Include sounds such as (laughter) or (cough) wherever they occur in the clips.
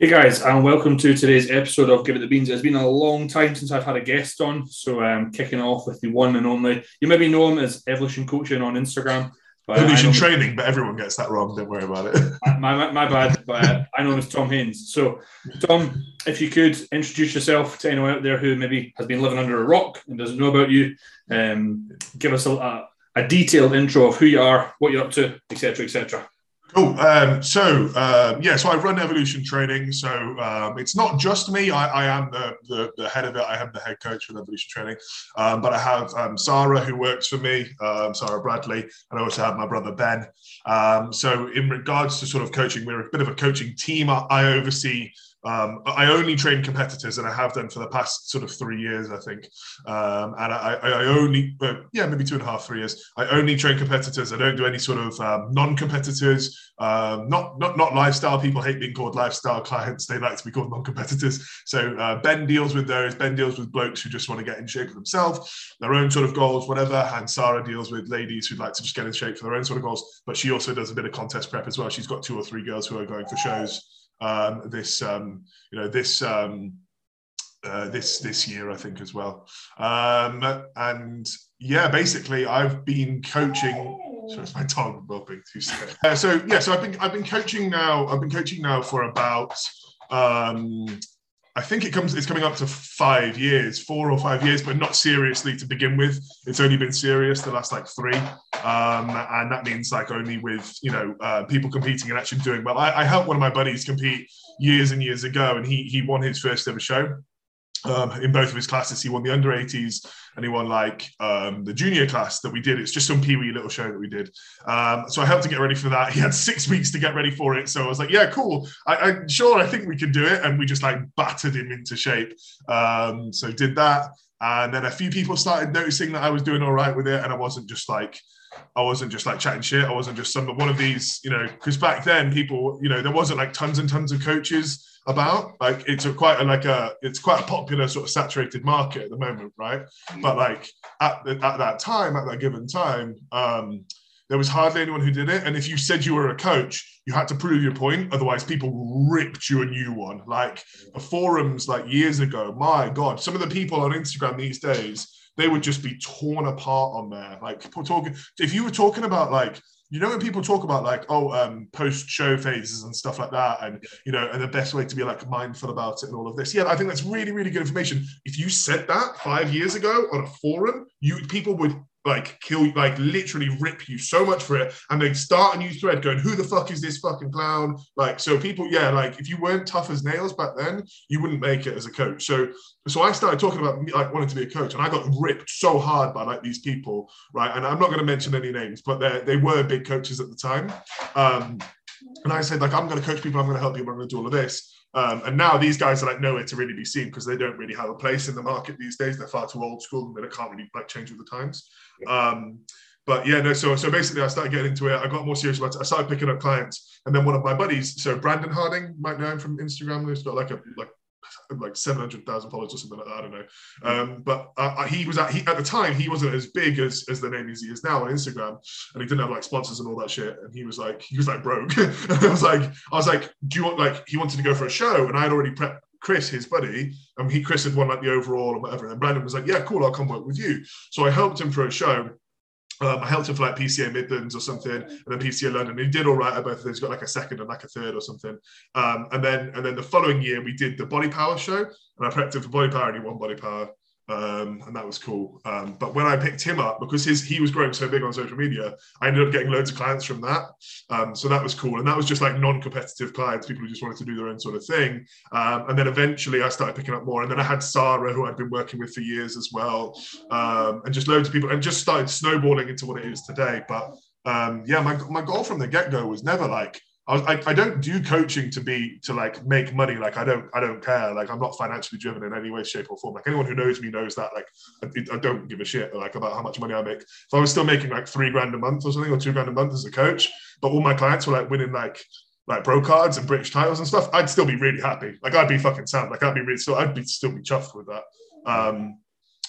Hey guys, and welcome to today's episode of Give It the Beans. It's been a long time since I've had a guest on, so I'm kicking off with the one and only. You maybe know him as Evolution Coaching on Instagram. But Evolution Training, but everyone gets that wrong. Don't worry about it. (laughs) my, my, my bad, but uh, I know him as Tom Haynes. So, Tom, if you could introduce yourself to anyone out there who maybe has been living under a rock and doesn't know about you, um, give us a, a, a detailed intro of who you are, what you're up to, etc., etc. Cool. Um, so um, yeah, so I run Evolution Training. So um, it's not just me. I, I am the, the, the head of it. I am the head coach for Evolution Training. Um, but I have um, Sarah who works for me, Sarah Bradley, and I also have my brother Ben. so in regards to sort of coaching, we're a bit of a coaching team. I, I oversee um, I only train competitors, and I have done for the past sort of three years, I think. Um, and I, I, only, uh, yeah, maybe two and a half, three years. I only train competitors. I don't do any sort of um, non-competitors. Um, not not not lifestyle. People hate being called lifestyle clients. They like to be called non-competitors. So uh, Ben deals with those. Ben deals with blokes who just want to get in shape for themselves, their own sort of goals, whatever. And Sarah deals with ladies who'd like to just get in shape for their own sort of goals. But she also does a bit of contest prep as well. She's got two or three girls who are going for shows um, this um, you know this um, uh, this this year I think as well. Um, and yeah, basically I've been coaching. So it's my dog bopping too. Uh, so yeah, so I've been I've been coaching now. I've been coaching now for about um, I think it comes it's coming up to five years, four or five years, but not seriously to begin with. It's only been serious the last like three, um, and that means like only with you know uh, people competing and actually doing well. I, I helped one of my buddies compete years and years ago, and he he won his first ever show um, in both of his classes. He won the under 80s and he won like um, the junior class that we did. It's just some pee wee little show that we did. Um, so I helped to get ready for that. He had six weeks to get ready for it. So I was like, yeah, cool. I, I sure I think we can do it. And we just like battered him into shape. Um, so did that. And then a few people started noticing that I was doing all right with it. And I wasn't just like, I wasn't just like chatting shit. I wasn't just some one of these, you know, because back then people, you know, there wasn't like tons and tons of coaches about. Like it's a quite a, like a it's quite a popular sort of saturated market at the moment, right? But like at at that time, at that given time, um, there was hardly anyone who did it. And if you said you were a coach, you had to prove your point. Otherwise, people ripped you a new one. Like the forums, like years ago, my God, some of the people on Instagram these days, they would just be torn apart on there. Like talking, if you were talking about like you know when people talk about like oh um, post show phases and stuff like that and you know and the best way to be like mindful about it and all of this yeah i think that's really really good information if you said that five years ago on a forum you people would like kill like literally rip you so much for it and then start a new thread going who the fuck is this fucking clown? Like so people yeah like if you weren't tough as nails back then you wouldn't make it as a coach. So so i started talking about me like wanting to be a coach and i got ripped so hard by like these people right? And i'm not going to mention any names but they they were big coaches at the time. Um and i said like i'm going to coach people i'm going to help people, i'm going to do all of this um, and now these guys are like nowhere to really be seen because they don't really have a place in the market these days. They're far too old school and they can't really like change with the times. Um, but yeah, no. So so basically, I started getting into it. I got more serious about it. I started picking up clients, and then one of my buddies, so Brandon Harding, might know him from Instagram. He's got like a like like 700,000 followers or something like that. I don't know. Um, but uh, uh, he was at, he, at the time, he wasn't as big as, as the name as he is now on Instagram. And he didn't have like sponsors and all that shit. And he was like, he was like broke. and (laughs) I was like, I was like, do you want like, he wanted to go for a show. And I had already prepped Chris, his buddy, and he Chris had won like the overall and whatever. And Brandon was like, "Yeah, cool, I'll come work with you." So I helped him for a show. Um, I helped him for like PCA Midlands or something, and then PCA London. He did all right at both of those. Got like a second and like a third or something. Um, and then and then the following year we did the Body Power show, and I prepped him for Body Power, and he won Body Power um, and that was cool. Um, but when I picked him up, because his he was growing so big on social media, I ended up getting loads of clients from that. Um, so that was cool, and that was just like non-competitive clients, people who just wanted to do their own sort of thing. Um, and then eventually, I started picking up more, and then I had Sarah, who I'd been working with for years as well, um, and just loads of people, and just started snowballing into what it is today. But um, yeah, my my goal from the get-go was never like I, was, I, I don't do coaching to be to like make money. Like I don't I don't care. Like I'm not financially driven in any way, shape, or form. Like anyone who knows me knows that. Like I, I, don't give a shit like about how much money I make. If I was still making like three grand a month or something, or two grand a month as a coach, but all my clients were like winning like like pro cards and British titles and stuff, I'd still be really happy. Like I'd be fucking sound. Like I'd be really still I'd be still be chuffed with that. Um,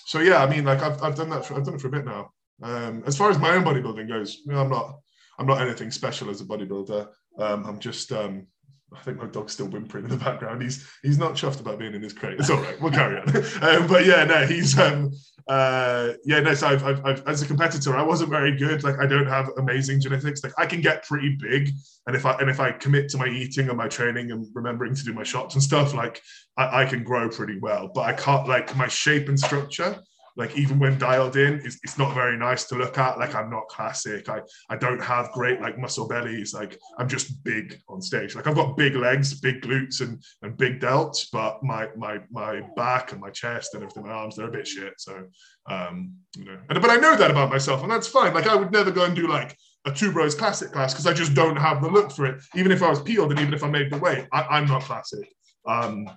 so yeah, I mean, like I've, I've done that. For, I've done it for a bit now. Um, as far as my own bodybuilding goes, you know, I'm not I'm not anything special as a bodybuilder. Um, I'm just um, I think my dog's still whimpering in the background. He's he's not chuffed about being in his crate. It's all right. We'll carry on. (laughs) um, but yeah, no, he's um uh yeah no. So I've, I've, I've, as a competitor, I wasn't very good. Like I don't have amazing genetics. Like I can get pretty big, and if I and if I commit to my eating and my training and remembering to do my shots and stuff, like I, I can grow pretty well. But I can't like my shape and structure like even when dialed in, it's, it's not very nice to look at. Like I'm not classic. I I don't have great like muscle bellies. Like I'm just big on stage. Like I've got big legs, big glutes, and and big delts, but my my my back and my chest and everything, my arms, they're a bit shit. So um, you know, and, but I know that about myself, and that's fine. Like I would never go and do like a two bros classic class because I just don't have the look for it. Even if I was peeled and even if I made the weight, I, am not classic. Um,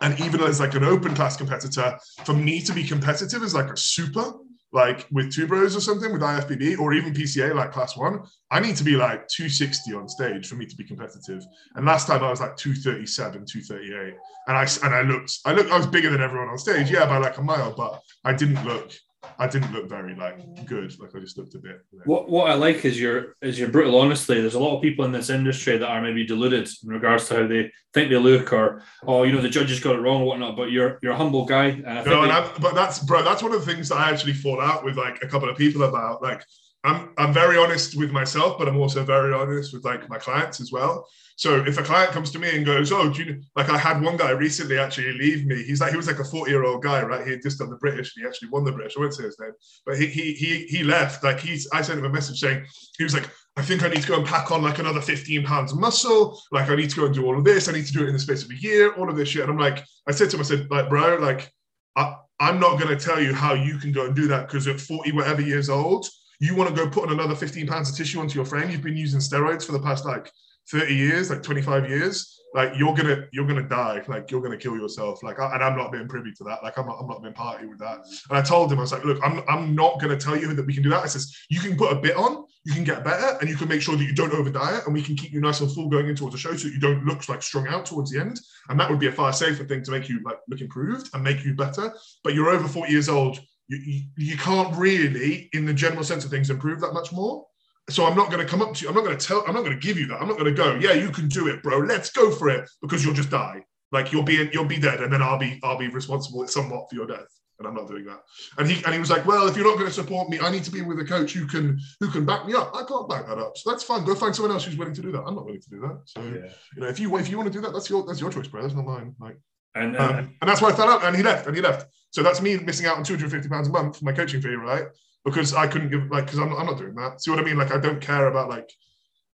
and even as like an open class competitor, for me to be competitive is like a super, like with two bros or something with IFBB or even PCA like class one, I need to be like 260 on stage for me to be competitive. And last time I was like 237, 238. And I and I looked, I looked, I was bigger than everyone on stage, yeah, by like a mile, but I didn't look I didn't look very like good. Like I just looked a bit. What what I like is your is your brutal honesty. There's a lot of people in this industry that are maybe deluded in regards to how they think they look, or oh, you know, the judges got it wrong or whatnot. But you're you're a humble guy, and I no, and they... I, but that's bro. That's one of the things that I actually fall out with like a couple of people about. Like I'm I'm very honest with myself, but I'm also very honest with like my clients as well. So if a client comes to me and goes, "Oh, do you like?" I had one guy recently actually leave me. He's like he was like a forty-year-old guy, right? He had just done the British, and he actually won the British. I won't say his name, but he he he he left. Like he's, I sent him a message saying he was like, "I think I need to go and pack on like another fifteen pounds muscle. Like I need to go and do all of this. I need to do it in the space of a year. All of this shit." And I'm like, I said to him, I said, like, bro, like, I, I'm not going to tell you how you can go and do that because at forty whatever years old, you want to go put on another fifteen pounds of tissue onto your frame. You've been using steroids for the past like 30 years, like 25 years, like you're gonna you're gonna die, like you're gonna kill yourself. Like, and I'm not being privy to that. Like, I'm not I'm not being party with that. And I told him, I was like, look, I'm I'm not gonna tell you that we can do that. I says you can put a bit on, you can get better, and you can make sure that you don't over diet, and we can keep you nice and full going into the show, so you don't look like strung out towards the end. And that would be a far safer thing to make you like look improved and make you better. But you're over 40 years old. You, you, can't really, in the general sense of things, improve that much more. So I'm not going to come up to you. I'm not going to tell. I'm not going to give you that. I'm not going to go. Yeah, you can do it, bro. Let's go for it because you'll just die. Like you'll be you'll be dead, and then I'll be I'll be responsible somewhat for your death. And I'm not doing that. And he and he was like, well, if you're not going to support me, I need to be with a coach who can who can back me up. I can't back that up. So that's fine. Go find someone else who's willing to do that. I'm not willing to do that. So yeah. you know, if you if you want to do that, that's your that's your choice, bro. That's not mine. Like. And, um, and that's why I fell out, and he left, and he left. So that's me missing out on 250 pounds a month for my coaching fee, right? because I couldn't give like because I'm, I'm not doing that. See what I mean? Like I don't care about like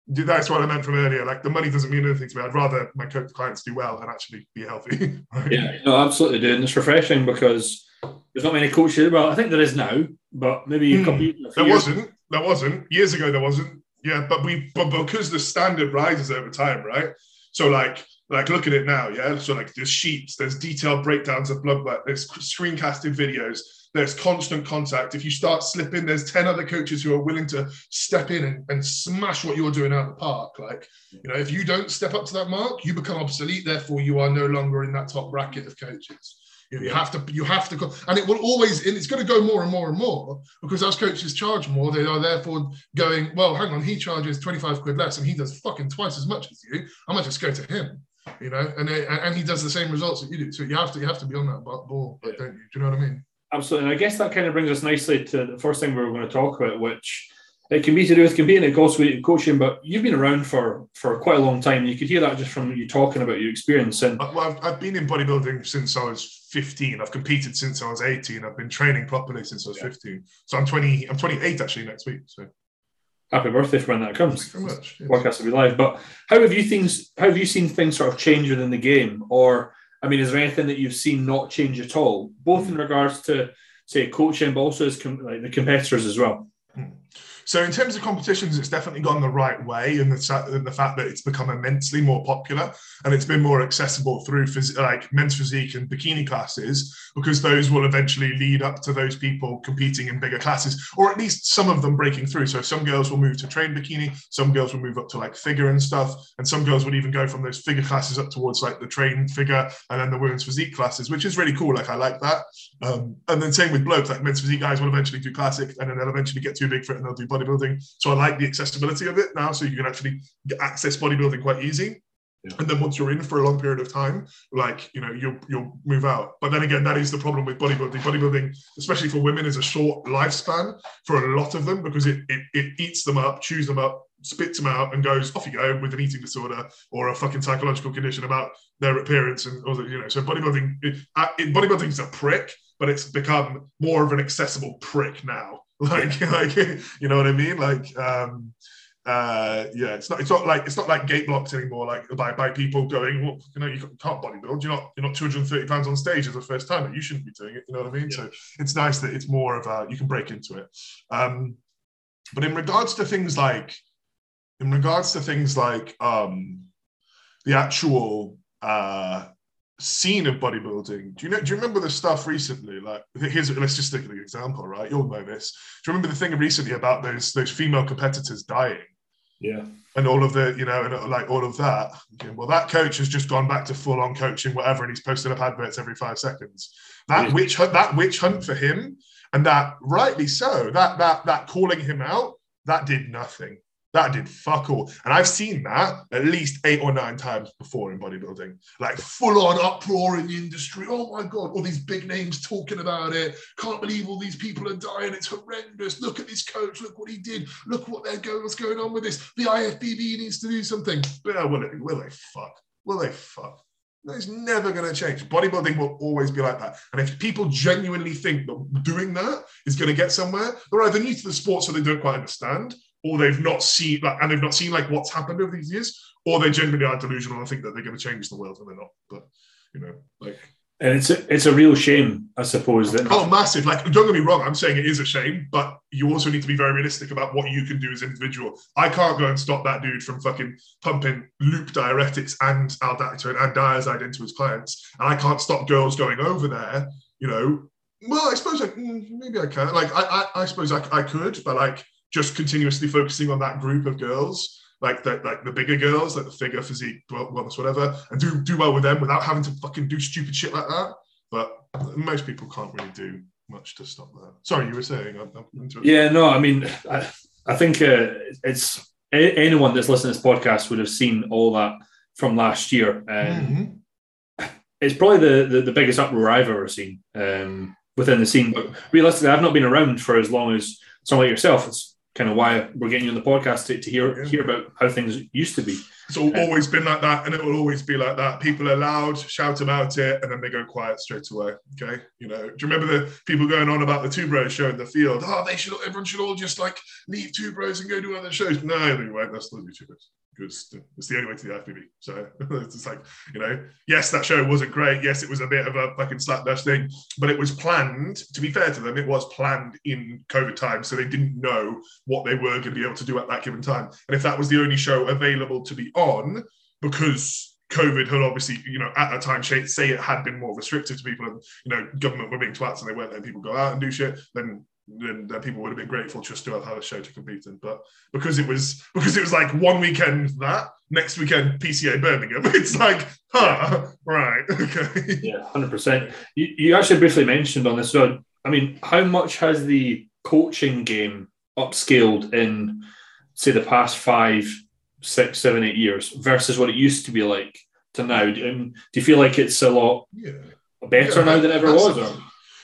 that's what I meant from earlier. Like the money doesn't mean anything to me. I'd rather my clients do well and actually be healthy. (laughs) right? Yeah, no, absolutely, dude. And it's refreshing because there's not many coaches. Well, I think there is now, but maybe a couple. Mm, there wasn't. There wasn't years ago. There wasn't. Yeah, but we but because the standard rises over time, right? So like like look at it now, yeah. So like there's sheets, there's detailed breakdowns of blood work, there's screencasted videos, there's constant contact. If you start slipping, there's 10 other coaches who are willing to step in and, and smash what you're doing out of the park. Like, you know, if you don't step up to that mark, you become obsolete. Therefore, you are no longer in that top bracket of coaches. You, know, you have to, you have to go, and it will always, and it's going to go more and more and more because as coaches charge more, they are therefore going, well, hang on, he charges 25 quid less and he does fucking twice as much as you. I might just go to him you know, and and he does the same results that you do. So you have to you have to be on that ball, don't you? Do you know what I mean? Absolutely. And I guess that kind of brings us nicely to the first thing we are going to talk about, which it can be to do with competing, it goes with coaching, but you've been around for for quite a long time. You could hear that just from you talking about your experience. And well, I've, I've been in bodybuilding since I was 15. I've competed since I was 18. I've been training properly since I was yeah. 15. So I'm 20. I'm 28 actually next week. So happy birthday for when that comes. Thank you much. Yes. Podcast will be live. But how have you things? How have you seen things sort of change within the game, or I mean, is there anything that you've seen not change at all, both in hmm. regards to say coaching, but also as com- like the competitors as well? Hmm. So in terms of competitions, it's definitely gone the right way, and the, the fact that it's become immensely more popular and it's been more accessible through phys- like men's physique and bikini classes, because those will eventually lead up to those people competing in bigger classes, or at least some of them breaking through. So some girls will move to train bikini, some girls will move up to like figure and stuff, and some girls would even go from those figure classes up towards like the train figure and then the women's physique classes, which is really cool. Like I like that. Um, and then same with blokes, like men's physique guys will eventually do classic, and then they'll eventually get too big for it and they'll do bodybuilding. So I like the accessibility of it now, so you can actually access bodybuilding quite easy. Yeah. And then once you're in for a long period of time, like you know, you'll you'll move out. But then again, that is the problem with bodybuilding. Bodybuilding, especially for women, is a short lifespan for a lot of them because it it, it eats them up, chews them up, spits them out, and goes off you go with an eating disorder or a fucking psychological condition about their appearance and all the, you know. So bodybuilding, it, uh, it, bodybuilding is a prick, but it's become more of an accessible prick now. (laughs) Like, like you know what I mean? Like, um, uh, yeah, it's not it's not like it's not like gate blocks anymore. Like by, by people going, well, you know, you can't bodybuild. You're not you're not 230 pounds on stage as a first timer. You shouldn't be doing it. You know what I mean? Yeah. So it's nice that it's more of a you can break into it. Um, but in regards to things like, in regards to things like um, the actual uh, scene of bodybuilding. Do you know? Do you remember the stuff recently? Like, here's let's just take an example, right? You'll know this. Do you remember the thing recently about those those female competitors dying? Yeah. And all of the, you know, and like all of that. Okay, well, that coach has just gone back to full on coaching, whatever, and he's posting up adverts every five seconds. That yeah. witch hunt, that witch hunt for him, and that rightly so, that that that calling him out, that did nothing. That did fuck all. And I've seen that at least eight or nine times before in bodybuilding. Like full on uproar in the industry. Oh my God, all these big names talking about it. Can't believe all these people are dying. It's horrendous. Look at this coach. Look what he did. Look what they're going, what's going on with this. The IFBB needs to do something. But will, it, will they fuck? Will they fuck? It's never going to change. Bodybuilding will always be like that. And if people genuinely think that doing that is going to get somewhere, they're either new to the sport so they don't quite understand, or they've not seen like and they've not seen like what's happened over these years, or they genuinely are delusional and think that they're going to change the world and they're not. But you know, like and it's a, it's a real shame, I suppose. That oh, massive! Like, don't get me wrong. I'm saying it is a shame, but you also need to be very realistic about what you can do as an individual. I can't go and stop that dude from fucking pumping loop diuretics and aldactone and Dyazide into his clients, and I can't stop girls going over there. You know, well, I suppose I, mm, maybe I can. Like, I I, I suppose I, I could, but like just continuously focusing on that group of girls, like the like the bigger girls, like the figure, physique, wellness, whatever, and do do well with them without having to fucking do stupid shit like that. But most people can't really do much to stop that. Sorry, you were saying. I'm, I'm yeah, no, I mean, I, I think uh, it's anyone that's listening to this podcast would have seen all that from last year. Um, mm-hmm. It's probably the, the, the biggest uproar I've ever seen um, within the scene. But realistically, I've not been around for as long as someone like yourself. It's kind of why we're getting you on the podcast to, to hear hear about how things used to be. It's always been like that, and it will always be like that. People are loud, shout about it, and then they go quiet straight away. Okay, you know. Do you remember the people going on about the two bros show in the field? Oh, they should. Everyone should all just like leave two bros and go do other shows. No, they won't. That's not two bros because it's the only way to the IFBB. So (laughs) it's like, you know, yes, that show wasn't great. Yes, it was a bit of a fucking slapdash thing, but it was planned. To be fair to them, it was planned in COVID time, so they didn't know what they were going to be able to do at that given time. And if that was the only show available to be on, because COVID had obviously, you know, at that time, say it had been more restrictive to people, and you know, government were being twats and they weren't letting people go out and do shit, then then, then people would have been grateful just to have had a show to compete in. But because it was because it was like one weekend that next weekend PCA Birmingham, (laughs) it's like, huh, right, (laughs) okay, yeah, hundred percent. You, you actually briefly mentioned on this. So, I mean, how much has the coaching game upscaled in, say, the past five, six, seven, eight years versus what it used to be like to now? do you feel like it's a lot yeah. better yeah, now than ever was? Or?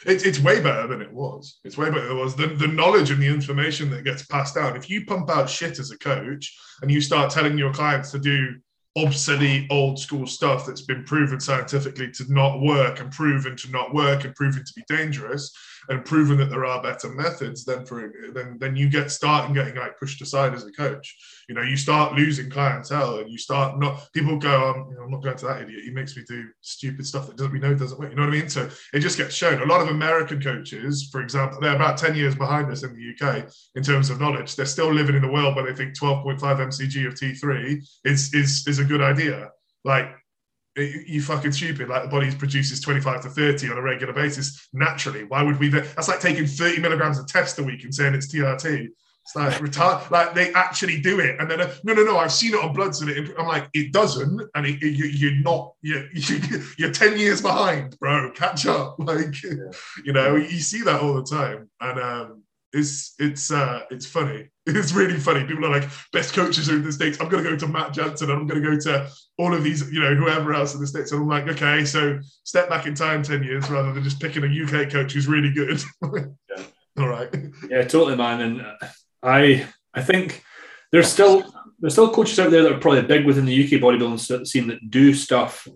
It's, it's way better than it was. It's way better than it was. The, the knowledge and the information that gets passed down. If you pump out shit as a coach and you start telling your clients to do obsolete old school stuff that's been proven scientifically to not work and proven to not work and proven to be dangerous, and proven that there are better methods, then for then then you get start and getting like pushed aside as a coach. You know, you start losing clientele, and you start not people go, um, you know, I'm not going to that idiot. He makes me do stupid stuff that doesn't we know doesn't work. You know what I mean? So it just gets shown. A lot of American coaches, for example, they're about 10 years behind us in the UK in terms of knowledge. They're still living in the world where they think 12.5 mcg of T3 is is is a good idea. Like you fucking stupid. Like the body produces 25 to 30 on a regular basis naturally. Why would we? That's like taking 30 milligrams of test a week and saying it's TRT. It's like retard. Like they actually do it, and then uh, no, no, no. I've seen it on bloods, and it, I'm like, it doesn't, and it, it, you, are not. You're, (laughs) you're 10 years behind, bro. Catch up. (laughs) Like, yeah. you know, you see that all the time, and um, it's it's uh, it's funny. It's really funny. People are like, best coaches are in the States. I'm going to go to Matt Jansen and I'm going to go to all of these, you know, whoever else in the States. And I'm like, okay, so step back in time 10 years rather than just picking a UK coach who's really good. yeah. (laughs) All right. Yeah, totally, man. And uh, I, I think there's still there's still coaches out there that are probably big within the UK bodybuilding scene that do stuff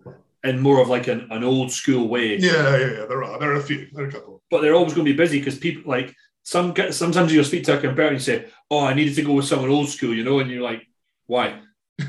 in more of like an, an old school way. Yeah, yeah, yeah. There are there are a few, there are a couple, but they're always going to be busy because people like some sometimes you'll speak to a competitor and say, "Oh, I needed to go with someone old school," you know, and you're like, "Why?" (laughs)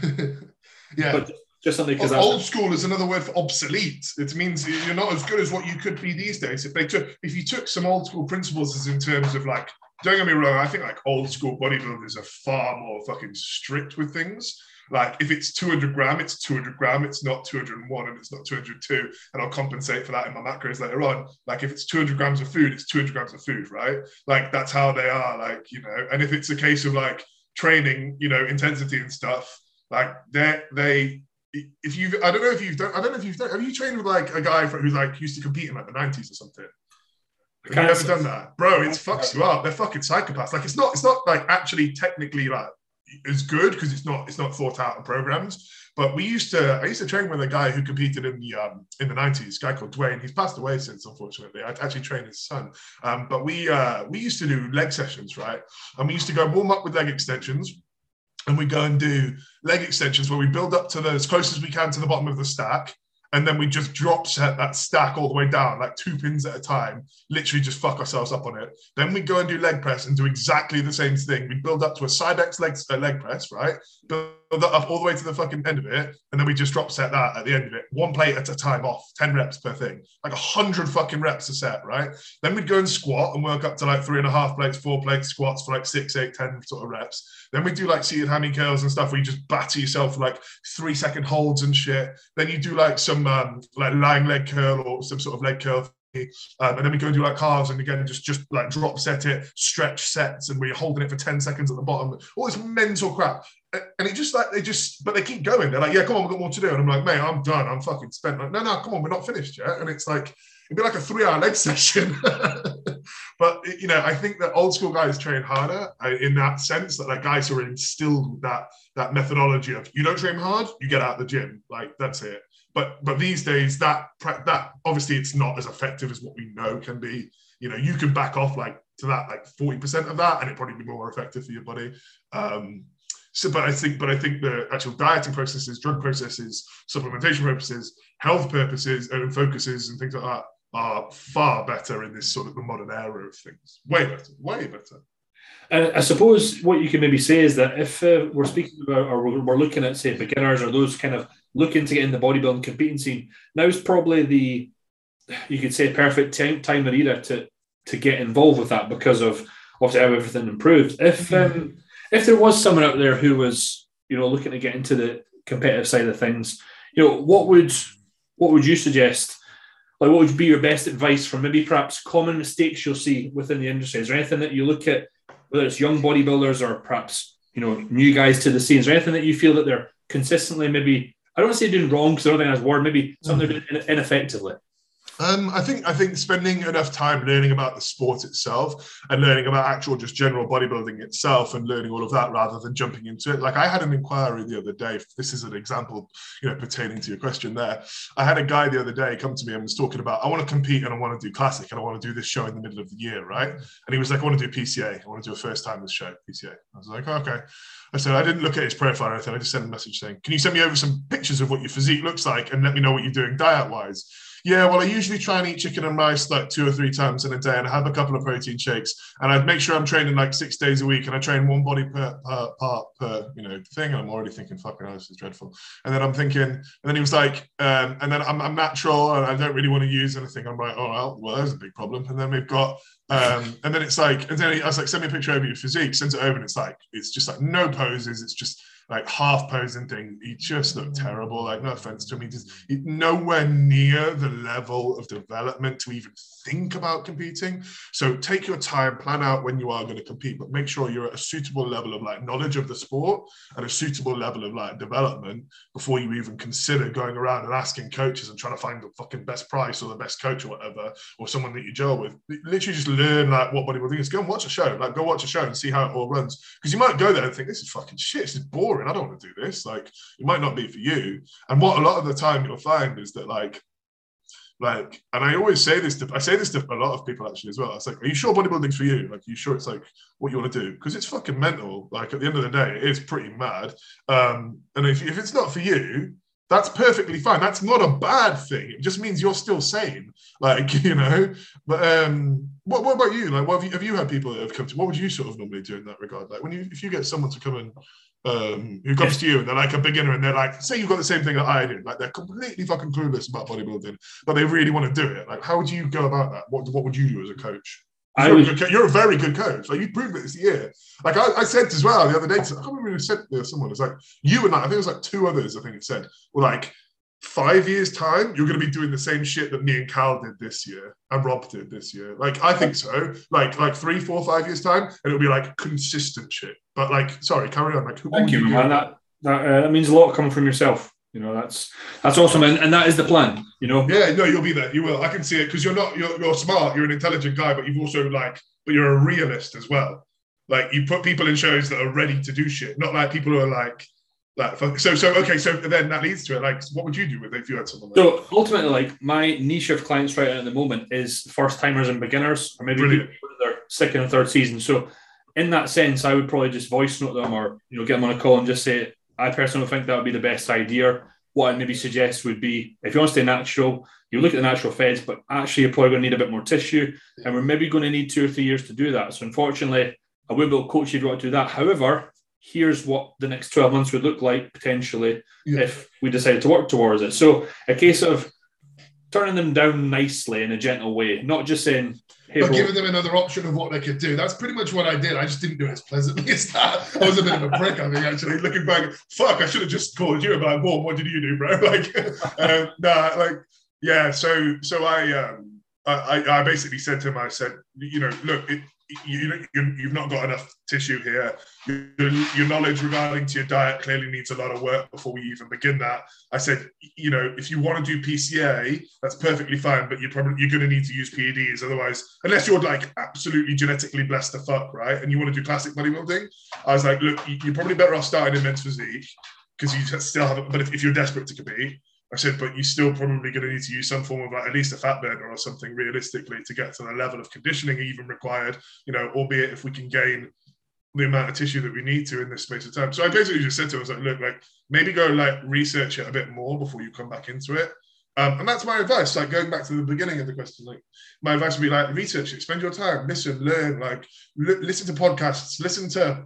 yeah. But just something because old school is another word for obsolete. It means you're not as good as what you could be these days. If they took, if you took some old school principles in terms of like, don't get me wrong, I think like old school bodybuilders are far more fucking strict with things. Like if it's 200 gram, it's 200 gram. It's not 201 and it's not 202, and I'll compensate for that in my macros later on. Like if it's 200 grams of food, it's 200 grams of food, right? Like that's how they are. Like you know, and if it's a case of like training, you know, intensity and stuff, like they they if you've I don't know if you've done I don't know if you've done have you trained with like a guy who's like used to compete in like the 90s or something? Have you ever done that, bro? It fucks you up. They're fucking psychopaths. Like it's not. It's not like actually technically like is good because it's not it's not thought out and programmed. But we used to I used to train with a guy who competed in the um, in the nineties, guy called Dwayne. He's passed away since, unfortunately. I'd actually trained his son. Um, but we uh, we used to do leg sessions, right? And we used to go warm up with leg extensions. And we go and do leg extensions where we build up to the as close as we can to the bottom of the stack and then we just drop set that stack all the way down, like two pins at a time, literally just fuck ourselves up on it. Then we go and do leg press and do exactly the same thing. We build up to a side X leg, uh, leg press, right? Build up all the way to the fucking end of it, and then we just drop set that at the end of it, one plate at a time off, 10 reps per thing, like a hundred fucking reps a set, right? Then we'd go and squat and work up to like three and a half plates, four plates squats for like six, eight, ten sort of reps. Then we do like seated hammy curls and stuff where you just batter yourself for like three second holds and shit. Then you do like some um, like lying leg curl or some sort of leg curl um, and then we go and do like calves and again just just like drop set it, stretch sets, and we're holding it for 10 seconds at the bottom. All this mental crap. And it just like they just, but they keep going. They're like, yeah, come on, we've got more to do. And I'm like, mate, I'm done. I'm fucking spent. Like, no, no, come on, we're not finished yet. And it's like, it'd be like a three hour leg (laughs) session. but you know, I think that old school guys train harder uh, in that sense that like guys who are instilled that that methodology of you don't train hard, you get out of the gym. Like that's it. But but these days that that obviously it's not as effective as what we know can be. You know, you can back off like to that like 40% of that and it probably be more effective for your body. Um, so, but I think, but I think the actual dieting processes, drug processes, supplementation purposes, health purposes, and focuses and things like that are far better in this sort of the modern era of things. Way better, way better. And I suppose what you can maybe say is that if uh, we're speaking about, or we're, we're looking at, say, beginners or those kind of looking to get in the bodybuilding competing scene, now is probably the, you could say, perfect time, time and era to to get involved with that because of obviously how everything improved. If mm-hmm. um, if there was someone out there who was, you know, looking to get into the competitive side of things, you know, what would what would you suggest? Like, what would be your best advice for maybe perhaps common mistakes you'll see within the industry? Is there anything that you look at, whether it's young bodybuilders or perhaps you know new guys to the scenes or anything that you feel that they're consistently maybe I don't want to say doing wrong because I don't think that's word. Maybe something they're doing ineffectively. Um, I think I think spending enough time learning about the sport itself and learning about actual just general bodybuilding itself and learning all of that rather than jumping into it. Like I had an inquiry the other day. This is an example, you know, pertaining to your question there. I had a guy the other day come to me and was talking about I want to compete and I want to do classic and I want to do this show in the middle of the year, right? And he was like, I want to do PCA. I want to do a first time this show, PCA. I was like, oh, okay. I said, I didn't look at his profile or anything. I just sent a message saying, Can you send me over some pictures of what your physique looks like and let me know what you're doing diet wise? Yeah, well, I usually try and eat chicken and rice like two or three times in a day, and I have a couple of protein shakes, and I make sure I'm training like six days a week, and I train one body per, part per you know thing. And I'm already thinking, fucking, this is dreadful. And then I'm thinking, and then he was like, um, and then I'm, I'm natural, and I don't really want to use anything. I'm like, oh well, well, there's a big problem. And then we've got um, and then it's like, and then I was like, send me a picture over your physique, sends it over, and it's like, it's just like no poses. It's just like half posing thing. He just looked mm. terrible. Like no offense to him, he just he, nowhere near the level of development to even think about competing. So take your time, plan out when you are going to compete, but make sure you're at a suitable level of like knowledge of the sport and a suitable level of like development before you even consider going around and asking coaches and trying to find the fucking best price or the best coach or whatever, or someone that you gel with. Literally just learn like what bodybuilding is. Go and watch a show. Like go watch a show and see how it all runs. Because you might go there and think, this is fucking shit. This is boring. I don't want to do this. Like it might not be for you. And what a lot of the time you'll find is that like like, and I always say this to I say this to a lot of people actually as well. It's like, are you sure bodybuilding's for you? Like, you sure it's like what you want to do? Because it's fucking mental. Like at the end of the day, it is pretty mad. Um, and if, if it's not for you, that's perfectly fine. That's not a bad thing. It just means you're still sane. Like, (laughs) you know. But um, what, what about you? Like, what have you have you had people that have come to? What would you sort of normally do in that regard? Like, when you if you get someone to come and um, who comes to you and they're like a beginner and they're like, say you've got the same thing that I did, like they're completely fucking clueless about bodybuilding, but they really want to do it. Like, how would you go about that? What, what would you do as a coach? You're, a good, you're, a very good coach. Like you proved it this year. Like I, I said as well the other day, I can't remember who said to someone. It's like you and I, I think it was like two others. I think it said were like five years time, you're going to be doing the same shit that me and Cal did this year and Rob did this year. Like I think so. Like like three, four, five years time, and it'll be like consistent shit. But like, sorry, carry on. Like, thank you, man. That that, uh, that means a lot coming from yourself. You know, that's that's awesome, and, and that is the plan. You know. Yeah, no, you'll be there. You will. I can see it because you're not. You're, you're smart. You're an intelligent guy, but you've also like, but you're a realist as well. Like you put people in shows that are ready to do shit, not like people who are like like, so, so okay, so then that leads to it. Like, what would you do with it if you had someone? Like so ultimately, like my niche of clients right now at the moment is first timers and beginners, or maybe their second and third season. So, in that sense, I would probably just voice note them, or you know, get them on a call and just say, I personally think that would be the best idea. What I maybe suggest would be, if you want to stay natural, you look at the natural feds, but actually you're probably going to need a bit more tissue, and we're maybe going to need two or three years to do that. So, unfortunately, I wouldn't be able to coach you if you want to do that. However, here's what the next 12 months would look like potentially yeah. if we decided to work towards it. So a case of turning them down nicely in a gentle way, not just saying, Hey, but giving them another option of what they could do. That's pretty much what I did. I just didn't do it as pleasantly (laughs) as that. I was a bit of a prick, I think, actually. Looking back, fuck, I should have just called you about, well, what did you do, bro? (laughs) Like, um, nah, like, yeah. So, so I, um, I, I basically said to him, I said, you know, look, it, you, you, have not got enough tissue here. Your, your, knowledge regarding to your diet clearly needs a lot of work before we even begin that. I said, you know, if you want to do PCA, that's perfectly fine, but you're probably you're going to need to use PEDs. Otherwise, unless you're like absolutely genetically blessed to fuck, right, and you want to do classic bodybuilding, I was like, look, you're probably better off starting in men's physique because you still have. But if, if you're desperate to compete, I said, but you're still probably going to need to use some form of like at least a fat burner or something realistically to get to the level of conditioning even required, you know, albeit if we can gain the amount of tissue that we need to in this space of time. So I basically just said to him, I was like, look, like maybe go like research it a bit more before you come back into it. Um, and that's my advice. Like going back to the beginning of the question, like my advice would be like research it, spend your time, listen, learn, like listen to podcasts, listen to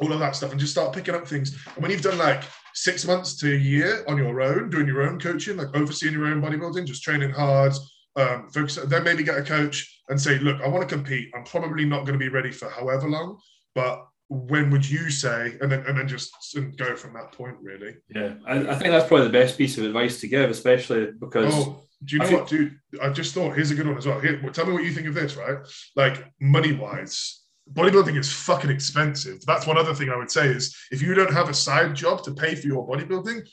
all of that stuff, and just start picking up things. And when you've done like six months to a year on your own, doing your own coaching, like overseeing your own bodybuilding, just training hard, um, focus, then maybe get a coach and say, look, I want to compete. I'm probably not going to be ready for however long, but when would you say, and then and then just go from that point, really? Yeah, I, I think that's probably the best piece of advice to give, especially because. Oh, do you know I what, dude? I just thought here's a good one as well. Here, tell me what you think of this, right? Like money wise, bodybuilding is fucking expensive. That's one other thing I would say is if you don't have a side job to pay for your bodybuilding,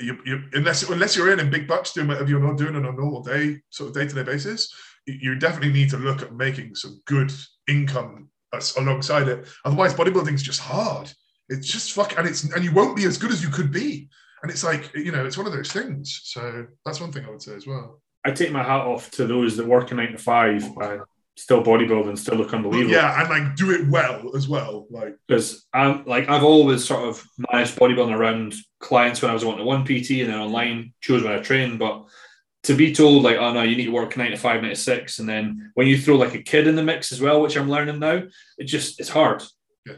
you, you, unless unless you're earning big bucks doing whatever you're not doing on a normal day, sort of day to day basis, you definitely need to look at making some good income alongside it. Otherwise, bodybuilding is just hard. It's just fuck, and it's and you won't be as good as you could be. And it's like you know, it's one of those things. So that's one thing I would say as well. I take my hat off to those that work a nine to five oh and still bodybuilding, still look unbelievable. Yeah, and like do it well as well. Like because I'm like I've always sort of managed bodybuilding around clients when I was on to one PT and then online chose when I trained. But to be told like, oh no, you need to work nine to five, nine to six, and then when you throw like a kid in the mix as well, which I'm learning now, it just it's hard. Yeah.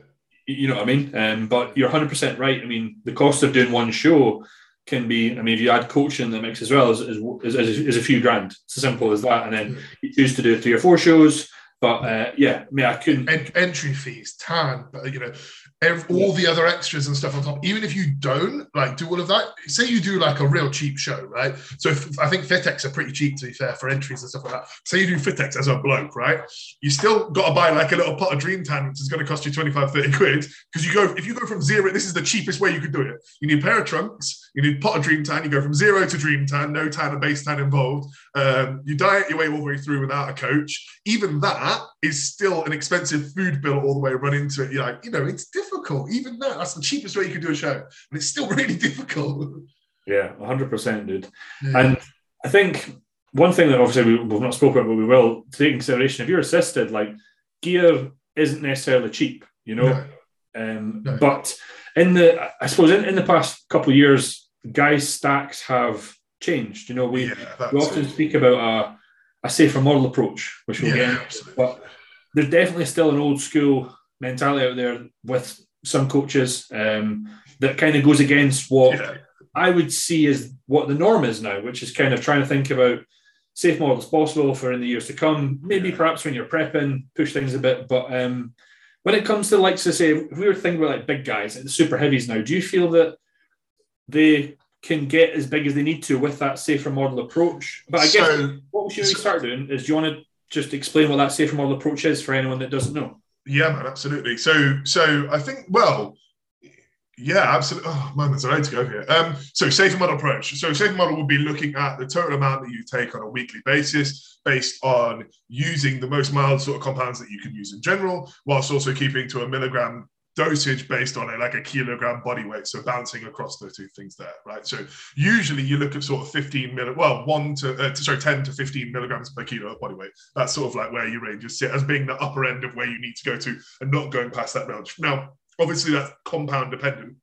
You know what I mean? Um, but you're 100 percent right. I mean, the cost of doing one show can be, I mean, if you add coaching in the mix as well, is, is, is, is a few grand. It's as simple as that. And then you choose to do three or four shows. But uh, yeah, I mean, I couldn't. Ent- entry fees, tan, but you know, every, all the other extras and stuff on top. Even if you don't like do all of that, say you do like a real cheap show, right? So if, I think Fitex are pretty cheap to be fair for entries and stuff like that. Say you do Fitex as a bloke, right? You still got to buy like a little pot of Dream Tan, which is going to cost you 25, 30 quid. Because you go, if you go from zero, this is the cheapest way you could do it. You need a pair of trunks, you need pot of Dream Tan, you go from zero to Dream Tan, no tan and base tan involved. Um, you diet your way all the way through without a coach. Even that is still an expensive food bill all the way run into it. You're like, you know, it's difficult. Even that, that's the cheapest way you could do a show. And it's still (laughs) really difficult. Yeah, 100%, dude. Yeah. And I think one thing that obviously we, have not spoken about, but we will take consideration if you're assisted, like gear isn't necessarily cheap, you know. No. Um, no. But in the, I suppose, in, in the past couple of years, guys' stacks have changed. You know, we, yeah, we often it. speak about a, a safer model approach, which we'll yeah, get into, but there's definitely still an old school mentality out there with some coaches um, that kind of goes against what yeah. I would see as what the norm is now, which is kind of trying to think about safe models possible for in the years to come. Maybe yeah. perhaps when you're prepping, push things a bit. But um, when it comes to like to say, if we were thinking about like big guys, the super heavies now, do you feel that they can get as big as they need to with that safer model approach? But I guess so, what we should so, start doing is do you want to just explain what that safer model approach is for anyone that doesn't know? Yeah, man, absolutely. So, so I think, well, yeah, absolutely. Oh man, there's a load to go here. Um, so safer model approach. So safer model will be looking at the total amount that you take on a weekly basis, based on using the most mild sort of compounds that you can use in general, whilst also keeping to a milligram dosage based on a like a kilogram body weight. So bouncing across those two things there, right? So usually you look at sort of 15 milli, well, one to uh, sorry, 10 to 15 milligrams per kilo of body weight. That's sort of like where your ranges sit as being the upper end of where you need to go to and not going past that range. Now, obviously that's compound dependent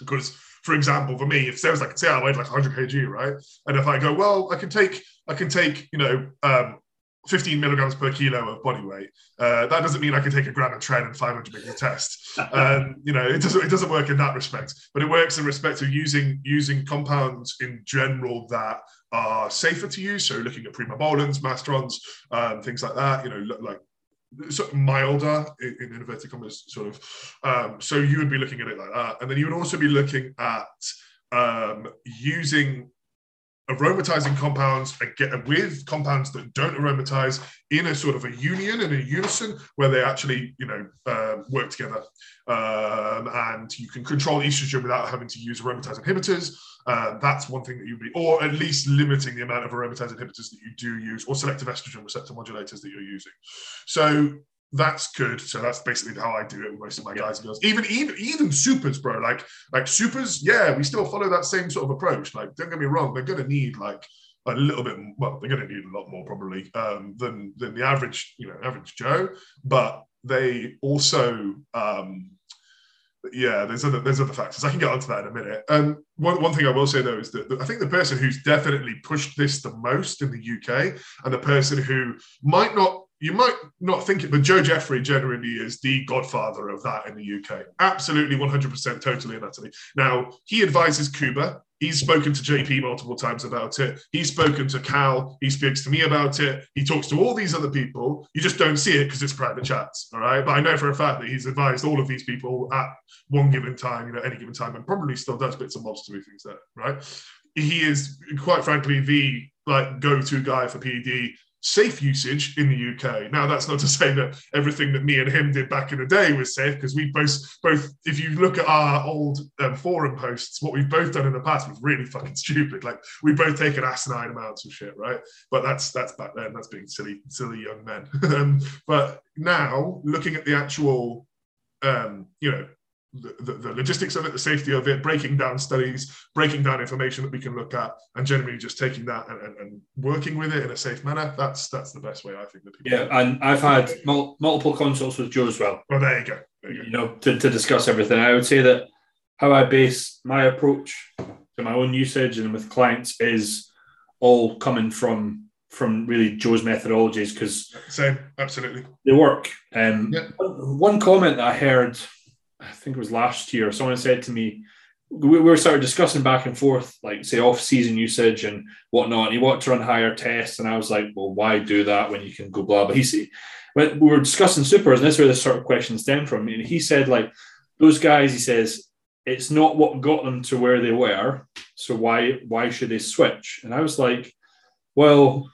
because for example, for me, if there was like say I weighed like 100 kg, right, and if I go, well, I can take I can take you know um, 15 milligrams per kilo of body weight. Uh, that doesn't mean I can take a gram of tren and 500 meters test. (laughs) Um, you know, it doesn't it doesn't work in that respect, but it works in respect of using using compounds in general that are safer to use. So looking at primobolans, mastrons, um, things like that. You know, like sort of milder in, in inverted commas, sort of. Um, so you would be looking at it like that, and then you would also be looking at um, using aromatizing compounds with compounds that don't aromatize in a sort of a union and a unison where they actually you know uh, work together. Um, and you can control estrogen without having to use aromatase inhibitors. Uh, that's one thing that you'd be or at least limiting the amount of aromatase inhibitors that you do use or selective estrogen receptor modulators that you're using. So that's good. So that's basically how I do it with most of my guys and girls. Even even even supers, bro. Like like supers, yeah, we still follow that same sort of approach. Like, don't get me wrong, they're gonna need like a little bit. Well, they're gonna need a lot more probably um, than than the average, you know, average Joe. But they also, um, yeah, there's other there's other factors. I can get onto that in a minute. Um, one one thing I will say though is that I think the person who's definitely pushed this the most in the UK and the person who might not you might not think it, but Joe Jeffrey generally is the godfather of that in the UK. Absolutely, 100%, totally and utterly. Now, he advises Kuba. He's spoken to JP multiple times about it. He's spoken to Cal. He speaks to me about it. He talks to all these other people. You just don't see it because it's private chats. All right. But I know for a fact that he's advised all of these people at one given time, you know, any given time, and probably still does bits and bobs to things there. Right. He is quite frankly the like go-to guy for PED safe usage in the UK. Now, that's not to say that everything that me and him did back in the day was safe, because we both, both, if you look at our old um, forum posts, what we've both done in the past was really fucking (laughs) stupid. Like we both taken asinine amounts of shit, right? But that's that's back then. That's being silly, silly young men. (laughs) um, but now, looking at the actual, um, you know, the, the, logistics of it, the safety of it, breaking down studies, breaking down information that we can look at, and generally just taking that and, and, and working with it in a safe manner. That's that's the best way I think that people. Yeah, and I've had mul- multiple consults with Joe as well. Well, there you go. There you, go. you know, to, to discuss everything. I would say that how I base my approach to my own usage and with clients is all coming from from really Joe's methodologies because same absolutely they work. Um, yeah. one comment that I heard I think it was last year, someone said to me, we were sort of discussing back and forth, like say off season usage and whatnot. And he wanted to run higher tests, and I was like, well, why do that when you can go blah? But he said, when we were discussing supers, and this is where this sort of question stemmed from. And he said, like, those guys, he says, it's not what got them to where they were. So why why should they switch? And I was like, well,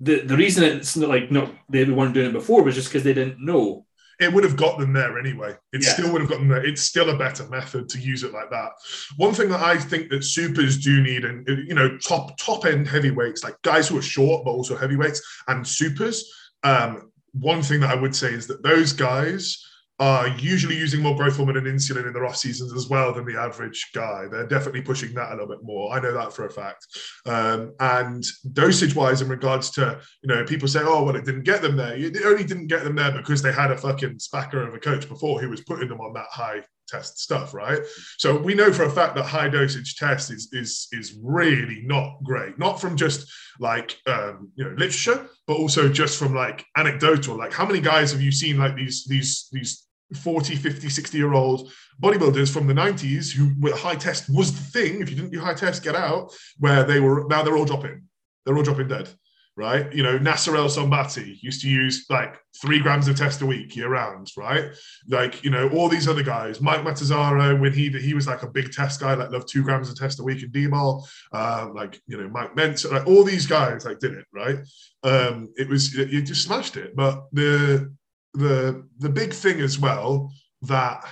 the the reason it's not like not they weren't doing it before was just because they didn't know. It would have got them there anyway. It Yeah. still would have gotten there. It's still a better method to use it like that. One thing that I think that supers do need, and you know, top top end heavyweights, like guys who are short but also heavyweights and supers. Um, one thing that I would say is that those guys are usually using more growth hormone and insulin in their off seasons as well than the average guy. They're definitely pushing that a little bit more. I know that for a fact. Um, and dosage wise, in regards to, you know, people say, oh, well, it didn't get them there. It only didn't get them there because they had a fucking spacker of a coach before who was putting them on that high test stuff, right? So we know for a fact that high dosage test is is is really not great. Not from just like um, you know literature, but also just from like anecdotal. Like how many guys have you seen like these these these 40, 50, 60 year old bodybuilders from the 90s who were high test was the thing. If you didn't do high test, get out, where they were now they're all dropping. They're all dropping dead. Right, you know, Nasser El Sonbaty used to use like three grams of test a week year round, right? Like, you know, all these other guys, Mike Matarazzo, when he he was like a big test guy, like loved two grams of test a week in D-Mall, um, like, you know, Mike Mentz, like all these guys like did it, right? Um, it was, it just smashed it. But the, the, the big thing as well that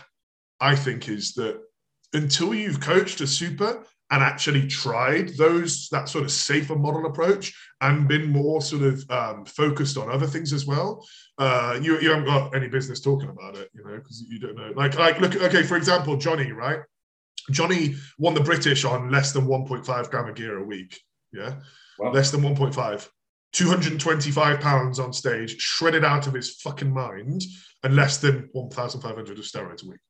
I think is that until you've coached a super and actually tried those that sort of safer model approach and been more sort of um, focused on other things as well, uh, you you haven't got any business talking about it, you know, because you don't know. Like like look, okay, for example, Johnny, right? Johnny won the British on less than 1.5 gram of gear a week. Yeah, Wow. less than 1.5. 225 pounds on stage, shredded out of his fucking mind, and less than 1,500 of steroids a week.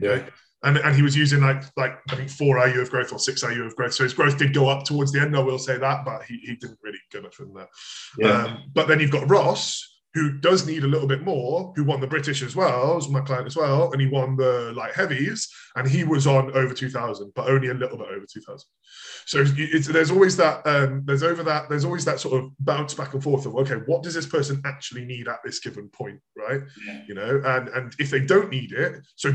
Yeah. And, and he was using like like I think four IU of growth or six IU of growth. So his growth did go up towards the end. I will say that, but he, he didn't really go much than that. Yeah. Um, but then you've got Ross, who does need a little bit more, who won the British as well, was my client as well, and he won the light heavies, and he was on over 2,000, but only a little bit over 2,000. So it's, there's always that, um, there's over that, there's always that sort of bounce back and forth of, okay, what does this person actually need at this given point, right? Yeah. You know, and and if they don't need it, so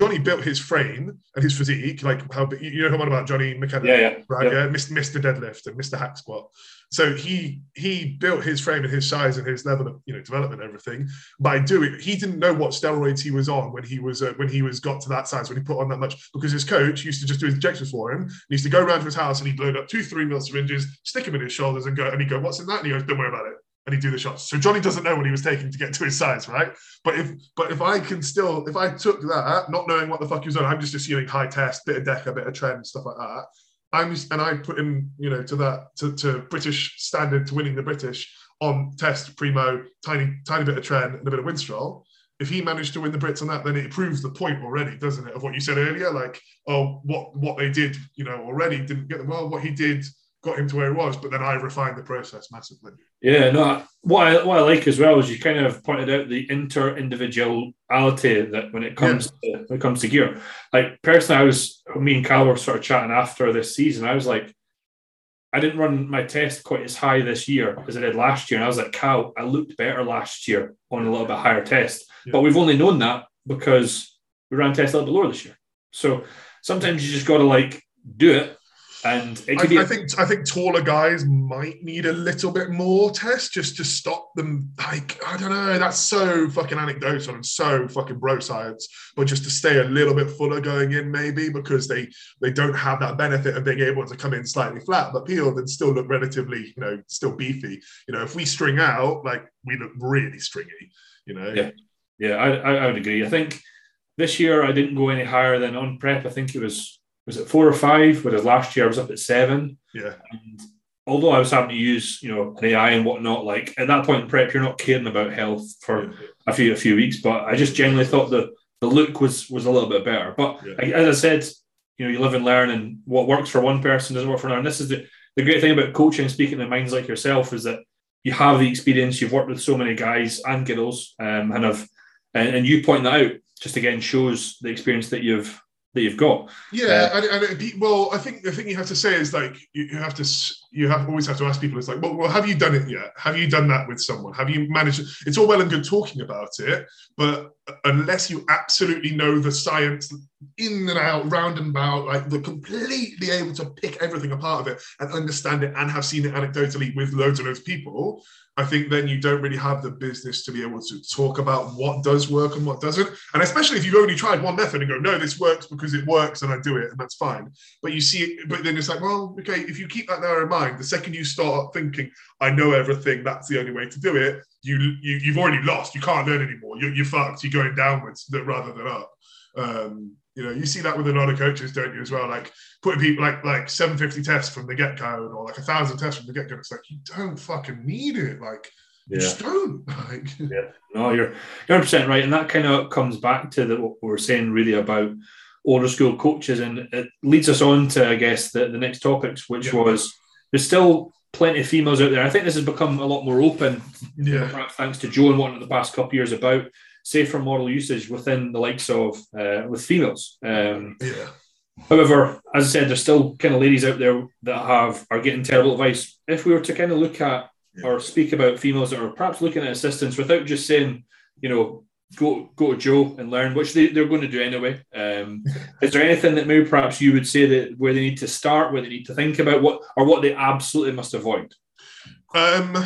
Johnny built his frame and his physique, like how you know who I'm on about Johnny McKenna yeah, yeah, right? Yeah, Mr. Mr. Deadlift and Mr. Hack Squat. So he he built his frame and his size and his level of you know development and everything by doing. He didn't know what steroids he was on when he was uh, when he was got to that size when he put on that much because his coach used to just do his injections for him. He used to go around to his house and he'd load up two three mil syringes, stick them in his shoulders and go and he'd go, "What's in that?" And he goes, "Don't worry about it." And he'd do the shots. So Johnny doesn't know what he was taking to get to his size, right? But if but if I can still if I took that, not knowing what the fuck he was on, I'm just assuming high test, bit of deca, bit of tren, stuff like that. I'm and I put him, you know, to that to, to British standard to winning the British on test, primo, tiny tiny bit of tren and a bit of Winstrol. If he managed to win the Brits on that, then it proves the point already, doesn't it? Of what you said earlier, like, oh, what what they did, you know, already didn't get them well. What he did got him to where he was, but then I refined the process massively. Yeah, no. What I what I like as well is you kind of pointed out the inter individuality that when it comes to, when it comes to gear. Like personally, I was me and Cal were sort of chatting after this season. I was like, I didn't run my test quite as high this year as I did last year, and I was like, Cal, I looked better last year on a little bit higher test, Yeah. but we've only known that because we ran tests a little bit lower this year. So sometimes you just got to like do it, and it could be. I, I think I think taller guys might need a little bit more test just to stop them. Like I don't know, that's so fucking anecdotal and so fucking bro science. But just to stay a little bit fuller going in, maybe because they they don't have that benefit of being able to come in slightly flat but peeled and still look relatively, you know, still beefy. You know, if we string out, like we look really stringy. You know, Yeah. Yeah, I, I, I would agree. I think this year I didn't go any higher than on prep. I think it was was it four or five, whereas last year I was up at seven. yeah, And although I was having to use, you know, an AI and whatnot, like at that point in prep, you're not caring about health for yeah. a few a few weeks. But I just generally thought the the look was was a little bit better. But Yeah. like, as I said, you know, you live and learn, and what works for one person doesn't work for another. And this is the, the great thing about coaching, speaking to minds like yourself, is that you have the experience. You've worked with so many guys and girls, um, and have and, and you point that out. Just again shows the experience that you've that you've got. Yeah, uh, and, and be, well, I think the thing you have to say is like you, you have to you have always have to ask people. It's like, well, well, have you done it yet? Have you done that with someone? Have you managed? It's all well and good talking about it, but unless you absolutely know the science in and out, round and about, like the completely able to pick everything apart of it and understand it and have seen it anecdotally with loads and loads of people, I think then you don't really have the business to be able to talk about what does work and what doesn't. And especially if you've only tried one method and go, no, this works because it works and I do it and that's fine. But you see it, but then it's like, well, okay, if you keep that there in mind, the second you start thinking, I know everything, that's the only way to do it, you, you you've already lost. You can't learn anymore. You're, you're fucked. You're going downwards rather than up. Um, you know, you see that with a lot of coaches, don't you, as well? Like putting people like like 750 tests from the get go or like a thousand tests from the get go. It's like you don't fucking need it. Like yeah. you just don't. (laughs) Like yeah, no, you're 100 percent right, and that kind of comes back to the, what we're saying really about older school coaches, and it leads us on to I guess the, the next topics, which yeah. was there's still plenty of females out there. I think this has become a lot more open, yeah. perhaps thanks to Joe and what in the past couple years about safer model usage within the likes of uh, with females. Um, yeah. However, as I said, there's still kind of ladies out there that have are getting terrible advice. If we were to kind of look at yeah. or speak about females that are perhaps looking at assistance without just saying, you know, go go to Joe and learn, which they, they're going to do anyway. Um, (laughs) is there anything that maybe perhaps you would say that where they need to start, where they need to think about what or what they absolutely must avoid? Um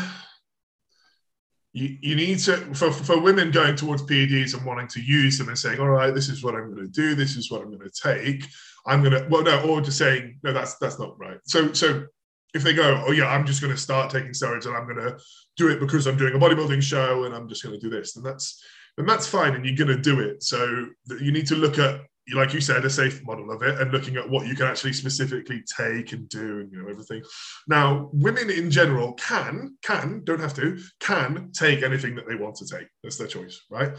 you, you need to for, for women going towards PEDs and wanting to use them and saying, all right, this is what I'm going to do, this is what I'm going to take. I'm going to well no, or just saying no, that's that's not right. So so if they go, oh yeah, I'm just going to start taking steroids and I'm going to do it because I'm doing a bodybuilding show and I'm just going to do this, then that's then that's fine and you're going to do it. So you need to look at like you said, a safe model of it and looking at what you can actually specifically take and do and you know everything. Now, women in general can, can, don't have to, can take anything that they want to take. That's their choice, right?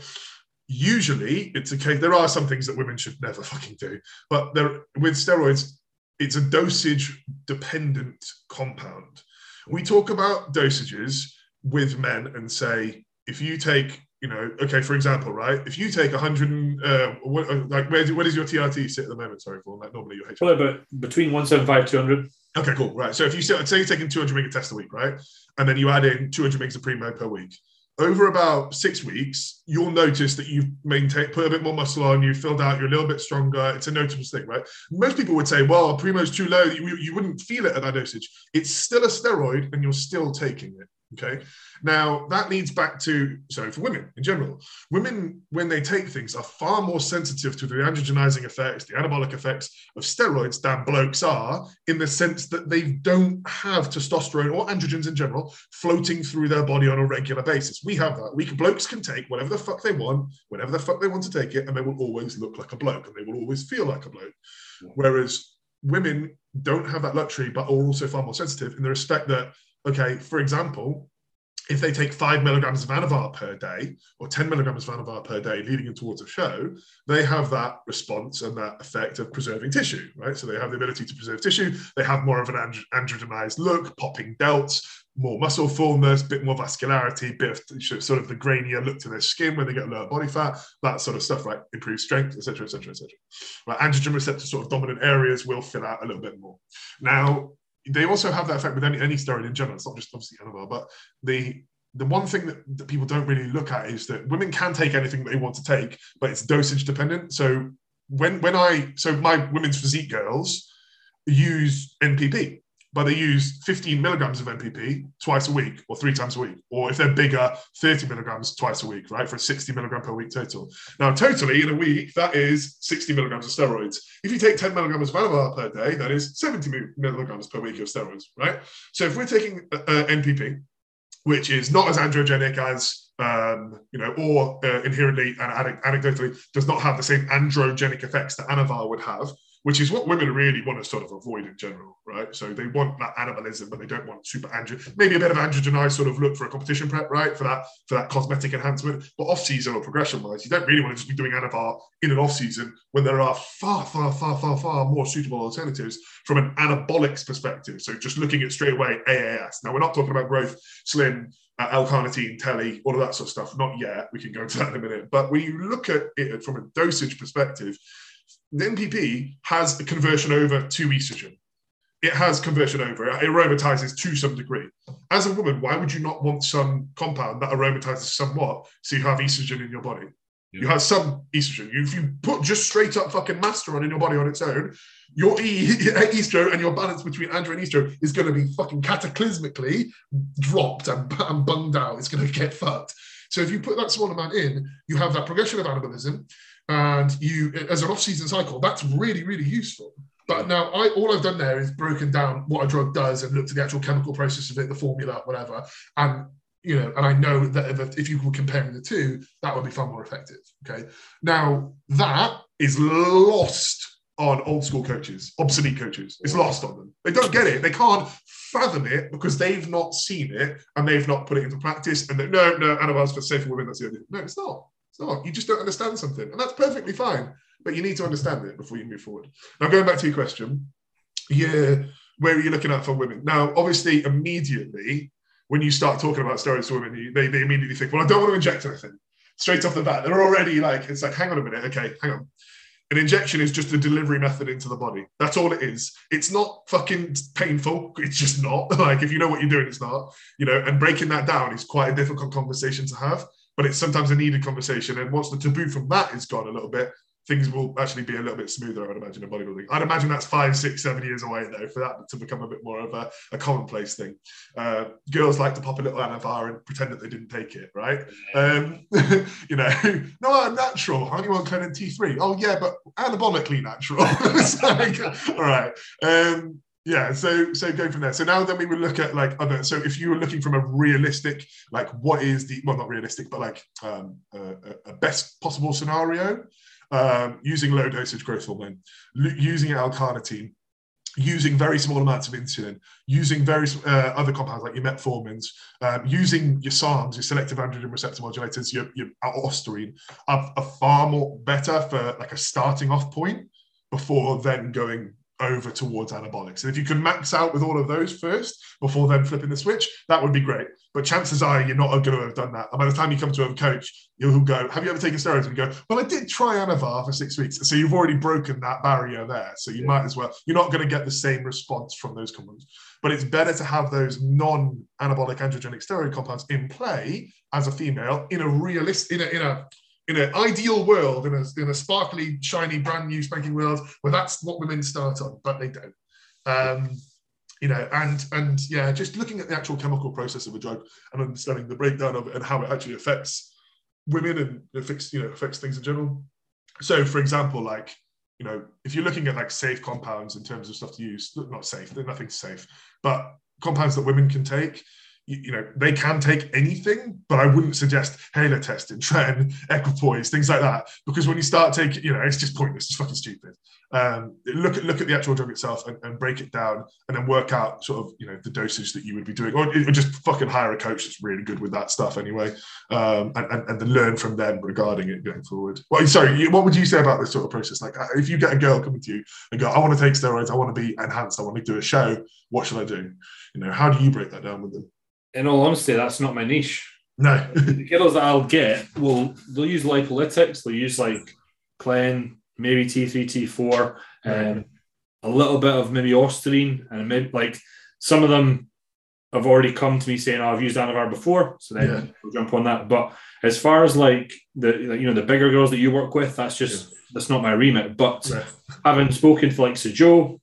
Usually it's case, there are some things that women should never (laughs) fucking do, but there with steroids, it's a dosage dependent compound. We talk about dosages with men and say, if you take you know, okay, for example, right, if you take 100, uh, what, uh, like, where, where does your TRT sit at the moment? Sorry, for like normally your HRT. Well, but between 175 200. Okay, cool. Right. So if you say, say you're taking 200 meg of test a week, right, and then you add in 200 megs of primo per week, over about six weeks, you'll notice that you've maintained, put a bit more muscle on, you filled out, you're a little bit stronger. It's a noticeable thing, right? Most people would say, well, primo's too low. You, you wouldn't feel it at that dosage. It's still a steroid and you're still taking it. Okay. Now that leads back to so for women in general, women when they take things are far more sensitive to the androgenizing effects, the anabolic effects of steroids than blokes are, in the sense that they don't have testosterone or androgens in general floating through their body on a regular basis. We have that. We can, blokes can take whatever the fuck they want, whenever the fuck they want to take it, and they will always look like a bloke and they will always feel like a bloke. Whereas women don't have that luxury, but are also far more sensitive in the respect that okay, for example, if they take five milligrams of Anavar per day or 10 milligrams of Anavar per day leading in towards a show, they have that response and that effect of preserving tissue, right? So they have the ability to preserve tissue. They have more of an androgenized look, popping delts, more muscle fullness, bit more vascularity, bit of sort of the grainier look to their skin when they get lower body fat, that sort of stuff, right? Improve strength, etc., etc., etc. Right? Androgen receptor sort of dominant areas will fill out a little bit more. Now, they also have that effect with any, any steroid in general. It's not just obviously Anavar, but the the one thing that, that people don't really look at is that women can take anything they want to take, but it's dosage dependent. So when when I so my women's physique girls use NPP but they use 15 milligrams of NPP twice a week or three times a week. Or if they're bigger, 30 milligrams twice a week, right? For a 60 milligram per week total. Now, totally in a week, that is 60 milligrams of steroids. If you take 10 milligrams of Anavar per day, that is 70 milligrams per week of steroids, right? So if we're taking uh, uh NPP, which is not as androgenic as um, you know, or uh, inherently and anecdotally does not have the same androgenic effects that Anavar would have which is what women really want to sort of avoid in general, right? So they want that anabolism, but they don't want super andro, maybe a bit of androgenized sort of look for a competition prep, right? For that for that cosmetic enhancement. But off season or progression wise, you don't really want to just be doing anavar in an off season when there are far, far, far, far, far more suitable alternatives from an anabolics perspective. So just looking at straight away AAS. Now we're not talking about growth, slin, uh, L-carnitine, telly, all of that sort of stuff. Not yet. We can go into that in a minute. But when you look at it from a dosage perspective, the NPP has a conversion over to estrogen. it has conversion over. It aromatizes to some degree. As a woman, why would you not want some compound that aromatizes somewhat so you have estrogen in your body? Yeah. You have some estrogen. If you put just straight up fucking masteron in your body on its own, your e- (laughs) estro and your balance between andro and estro is going to be fucking cataclysmically dropped and, and bunged out. It's going to get fucked. So if you put that small amount in, you have that progression of anabolism, and you, as an off-season cycle, that's really, really useful. But now, I all I've done there is broken down what a drug does and looked at the actual chemical process of it, the formula, whatever. And you know, and I know that if, if you were comparing the two, that would be far more effective. Okay. Now that is lost on old school coaches, obsolete coaches. It's lost on them. They don't get it. They can't fathom it because they've not seen it and they've not put it into practice. And no, no, animals for safer women. That's the idea. No, it's not. Not. You just don't understand something, and that's perfectly fine but you need to understand it before you move forward. Now, going back to your question, yeah, where are you looking at for women? Now, obviously, immediately when you start talking about steroids to women, they, they immediately think, well, I don't want to inject anything. Straight off the bat, they're already like, it's like, hang on a minute, okay, hang on. An injection is just a delivery method into the body. That's all it is. It's not fucking painful. It's just not. (laughs) Like if you know what you're doing, it's not. You know, and breaking that down is quite a difficult conversation to have but it's sometimes a needed conversation. And once the taboo from that is gone a little bit, things will actually be a little bit smoother, I would imagine, in bodybuilding. I'd imagine that's five, six, seven years away, though, for that to become a bit more of a, a commonplace thing. Uh, girls like to pop a little Anavar and pretend that they didn't take it, right? Um, (laughs) you know, (laughs) no, I'm natural. Aren't you on Clenin T3? Oh, yeah, but anabolically natural. (laughs) like, all right. Um, yeah so so going from there. So now then we would look at like other so if you were looking from a realistic like what is the well not realistic but like um, a, a best possible scenario um, using low dosage growth hormone, using L-carnitine, using very small amounts of insulin, using various uh, other compounds like your metformins, um, using your SARMs, your selective androgen receptor modulators, your, your ostarine, are, are far more better for like a starting off point before then going over towards anabolics. And if you can max out with all of those first before then flipping the switch, that would be great. But chances are you're not going to have done that. And by the time you come to a coach, you'll go, Have you ever taken steroids? And go, Well, I did try Anavar for six weeks. So you've already broken that barrier there. So you yeah. might as well, you're not going to get the same response from those compounds. But it's better to have those non anabolic androgenic steroid compounds in play as a female in a realistic, in a, in a in an ideal world, in a, in a sparkly, shiny, brand new, spanking world, where that's what women start on, but they don't. Um, you know, and and yeah, just looking at the actual chemical process of a drug and understanding the breakdown of it and how it actually affects women and affects you know affects things in general. So, for example, like you know, if you're looking at like safe compounds in terms of stuff to use, not safe, they're nothing safe, but compounds that women can take you, you, know, they can take anything, but I wouldn't suggest Halotestin, (laughs) tren, equipoise, things like that, because when you start taking, you know, it's just pointless, it's fucking stupid. Um, look at look at the actual drug itself and, and, break it down, and then work out sort of you know the dosage that you would be doing, or, or just fucking hire a coach that's really good with that stuff anyway, um, and, and, and then learn from them regarding it going forward. Well, sorry, what would you say about this sort of process? Like, uh, if you get a girl coming to you and go, "I want to take steroids, I want to be enhanced, I want to do a show," what should I do? You know, how do you break that down with them? In all honesty, that's not my niche. No. the girls that I'll get will they'll use lipolytics, they'll use like Clen, maybe T3, T4, um, a little bit of maybe Ostarine, and maybe like some of them have already come to me saying, oh, I've used Anavar before, so then yeah. we'll jump on that. But as far as like the you know the bigger girls that you work with, that's just yeah. that's not my remit. But yeah. having spoken to like Sir Joe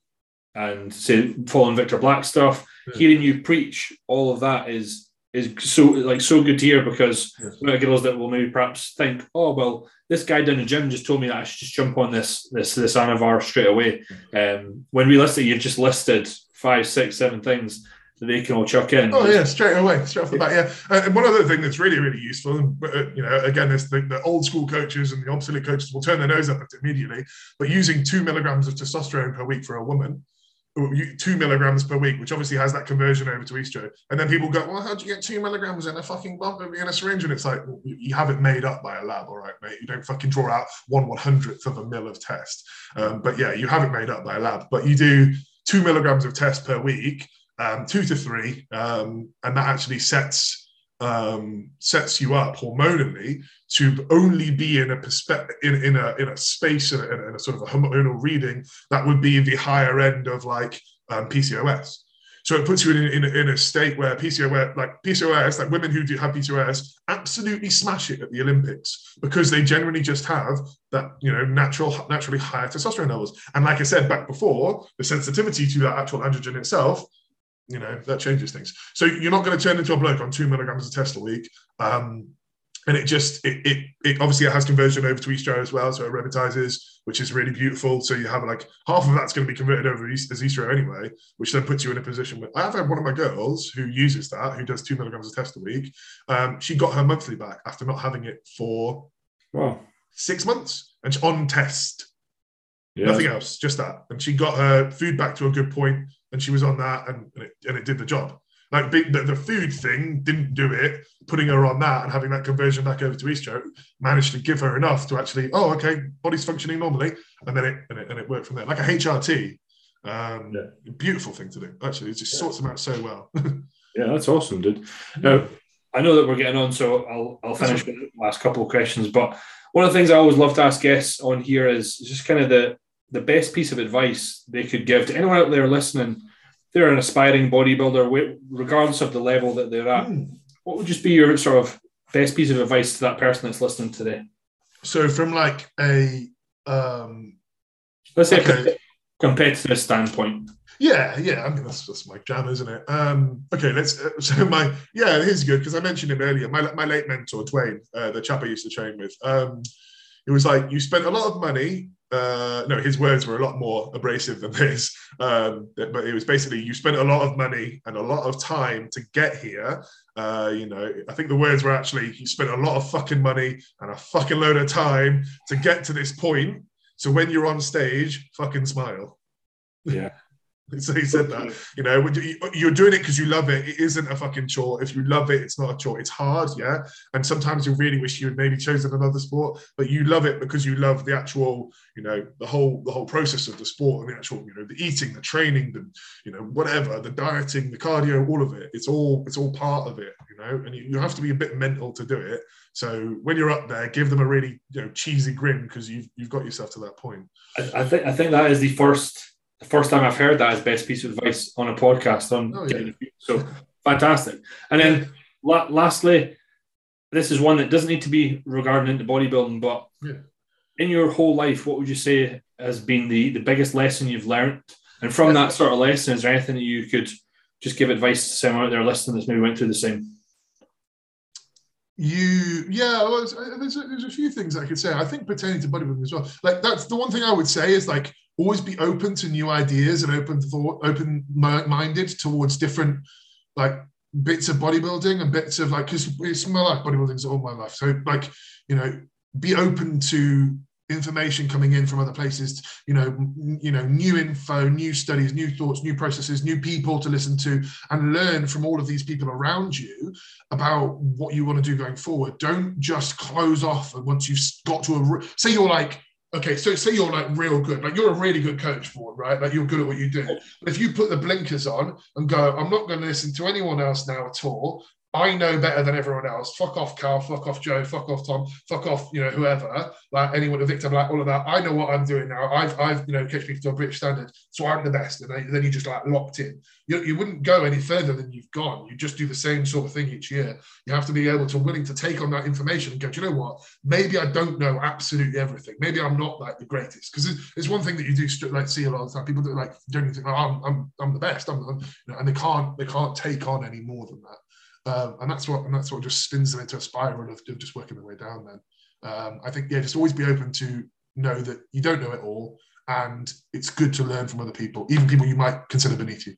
and say following Victor Black stuff, yeah. hearing you preach all of that is is so like so good to hear because yeah. girls that will maybe perhaps think, oh well, this guy down the gym just told me that I should just jump on this this this Anavar straight away. Um, when realistically you've just listed five, six, seven things that they can all chuck in. Oh yeah, straight away, straight off the bat. Yeah, uh, and one other thing that's really really useful, and uh, you know, again, this the, the, old school coaches and the obsolete coaches will turn their nose up at it immediately, but using two milligrams of testosterone per week for a woman two milligrams per week, which obviously has that conversion over to estro. And then people go, well, how do you get two milligrams in a fucking bump in a syringe? And it's like, well, you have it made up by a lab, all right, mate. You don't fucking draw out one one hundredth of a mil of test. Um, but yeah, you have it made up by a lab. But you do two milligrams of test per week, um, two to three, um, and that actually sets um, sets you up hormonally to only be in a perspective in, in a in a space in a, in a, sort of a hormonal reading that would be the higher end of like um, PCOS. So it puts you in, in, in a state where PCOS, like PCOS, like women who do have PCOS, absolutely smash it at the Olympics because they generally just have that, you know, natural, naturally higher testosterone levels. And like I said back before, the sensitivity to that actual androgen itself, you know, that changes things. So you're not going to turn into a bloke on two milligrams of test a week. Um, and it just it, it, it obviously it has conversion over to estro as well, so it aromatizes, which is really beautiful. So you have like half of that's going to be converted over as estro anyway, which then puts you in a position where I have had one of my girls who uses that, who does two milligrams of test a week. Um, she got her monthly back after not having it for wow. six months, and on test, yeah. nothing else, just that. And she got her food back to a good point, and she was on that, and, and it, and it did the job. Like the, the, food thing didn't do it. Putting her on that and having that conversion back over to estro managed to give her enough to actually, oh, okay, body's functioning normally, and then it and it, and it worked from there. Like a HRT, um, yeah. beautiful thing to do. Actually, it just yeah. sorts them out so well. (laughs) yeah, that's awesome, dude. Now, I know that we're getting on, so I'll I'll finish with the last couple of questions. But one of the things I always love to ask guests on here is just kind of the the best piece of advice they could give to anyone out there listening they're an aspiring bodybuilder, regardless of the level that they're at, mm. what would just be your sort of best piece of advice to that person that's listening today? So, from like a um, let's say okay. competitive standpoint. Yeah, yeah. I mean, that's that's my jam, isn't it? Um, okay, let's. Uh, (laughs) so my yeah, here's good because I mentioned him earlier. My my late mentor Dwayne, uh, the chap I used to train with. Um, it was like you spent a lot of money uh, no, his words were a lot more abrasive than this. Um, but it was basically you spent a lot of money and a lot of time to get here. Uh, you know, I think the words were actually you spent a lot of fucking money and a fucking load of time to get to this point. So when you're on stage, fucking smile. Yeah. (laughs) So he said that, you know, you're doing it because you love it. It isn't a fucking chore. If you love it, it's not a chore. It's hard, yeah. And sometimes you really wish you had maybe chosen another sport, but you love it because you love the actual, you know, the whole the whole process of the sport and the actual, you know, the eating, the training, the, you know, whatever, the dieting, the cardio, all of it. It's all it's all part of it, you know. And you, you have to be a bit mental to do it. So when you're up there, give them a really you know cheesy grin because you've you've got yourself to that point. I, I think I think that is the first the first time I've heard that as best piece of advice on a podcast on oh, yeah. so fantastic. And then la- lastly, this is one that doesn't need to be regarding into bodybuilding, but yeah. in your whole life, what would you say has been the, the biggest lesson you've learned? And from that sort of lesson, is there anything that you could just give advice to someone out there listening that's maybe went through the same? You, yeah, well, there's a, there's a few things I could say. I think pertaining to bodybuilding as well. Like that's the one thing I would say is like always be open to new ideas and open thought, open minded towards different like bits of bodybuilding and bits of like because it's my life bodybuilding's all my life. So like you know, be open to information coming in from other places you know you know new info new studies new thoughts new processes new people to listen to and learn from all of these people around you about what you want to do going forward don't just close off and once you've got to a say you're like okay, so say you're like real good, like you're a really good coach for right? Like you're good at what you do. But if you put the blinkers on and go, I'm not going to listen to anyone else now at all. I know better than everyone else. Fuck off, Carl. Fuck off, Joe. Fuck off, Tom. Fuck off, you know, whoever. Like anyone, a victim, like all of that. I know what I'm doing now. I've, I've, you know, catch people to a British standard, so I'm the best. And then you just like locked in. You, you wouldn't go any further than you've gone. You just do the same sort of thing each year. You have to be able to willing to take on that information and go. Do you know what? Maybe I don't know absolutely everything. Maybe I'm not like the greatest. Because it's, one thing that you do like see a lot of time. People do like don't think, oh, I'm, I'm, I'm the best. I'm, I'm you know, and they can't, they can't take on any more than that. Um, and that's what and that's what just spins them into a spiral of, of just working their way down. Then um, I think yeah, just always be open to know that you don't know it all, and it's good to learn from other people, even people you might consider beneath you.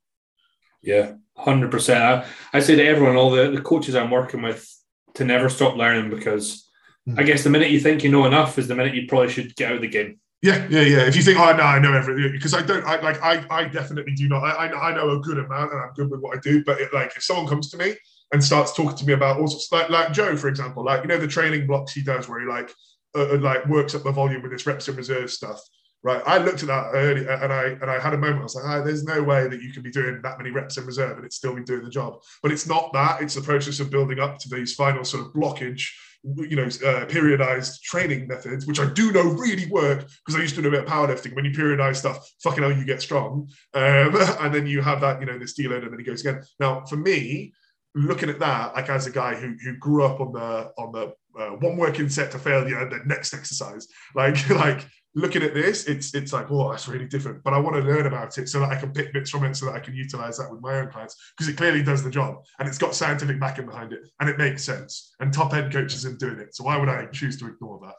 Yeah, hundred percent. I say to everyone, all the, the coaches I'm working with, to never stop learning because mm. I guess the minute you think you know enough is the minute you probably should get out of the game. Yeah, yeah, yeah. If you think, oh no, I know everything, because I don't, I like, I, I definitely do not. I, I know a good amount, and I'm good with what I do. But it, like, if someone comes to me and starts talking to me about all sorts like like Joe, for example, like you know the training blocks he does where he like uh, uh, like works up the volume with his reps and reserve stuff. Right, I looked at that early and I and I had a moment. I was like, oh, "There's no way that you can be doing that many reps in reserve and it's still be doing the job." But it's not that; it's the process of building up to these final sort of blockage you know, uh, periodized training methods, which I do know really work because I used to do a bit of powerlifting. When you periodize stuff, fucking hell, you get strong. Um, (laughs) and then you have that, you know, this deload, and then he goes again. Now, for me, looking at that, like as a guy who who grew up on the on the uh, one working set to failure and then next exercise, like (laughs) like looking at this, it's it's like, oh, that's really different. But I want to learn about it so that I can pick bits from it so that I can utilize that with my own clients because it clearly does the job and it's got scientific backing behind it and it makes sense. And top end coaches are doing it. So why would I choose to ignore that?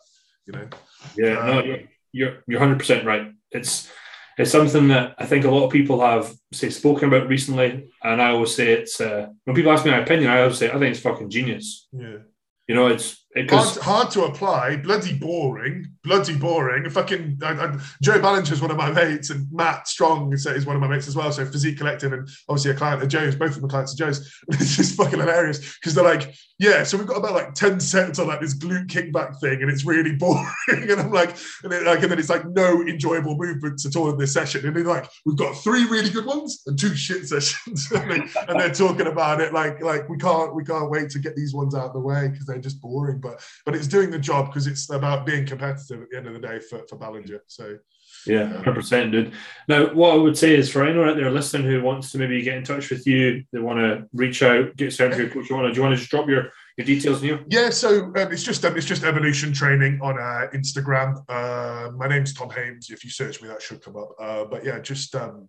You know? Yeah, um, no, you're you're you're hundred percent right. It's it's something that I think a lot of people have say spoken about recently, and I always say it's uh, when people ask me my opinion, I always say I think it's fucking genius. Yeah, you know, it's hard, hard, to apply, bloody boring, bloody boring. Fucking I, I, Joe Ballinger is one of my mates, and Matt Strong is, is one of my mates as well. So Physique Collective, and obviously a client of Joe's, both of them clients of Joe's. (laughs) It's just fucking hilarious because they're like, yeah. So we've got about like ten sets on like this glute kickback thing, and it's really (laughs) boring. and I'm like, and, it, like, and then it's like no enjoyable movements at all in this session. And they're like, we've got three really good ones and two shit (laughs) sessions, and, they, and they're talking about it like like we can't we can't wait to get these ones out of the way because they're just boring but but it's doing the job because it's about being competitive at the end of the day for, for Ballinger. So yeah, hundred percent, dude. Now, what I would say is for anyone out there listening who wants to maybe get in touch with you, they want to reach out, get started to your coach. You want to, do you want to just drop your your details, Neil? Yeah, so um, it's just um, it's just evolution training on uh, Instagram. Uh, my name's Tom Hames. If you search me, that should come up. Uh, but yeah, just um,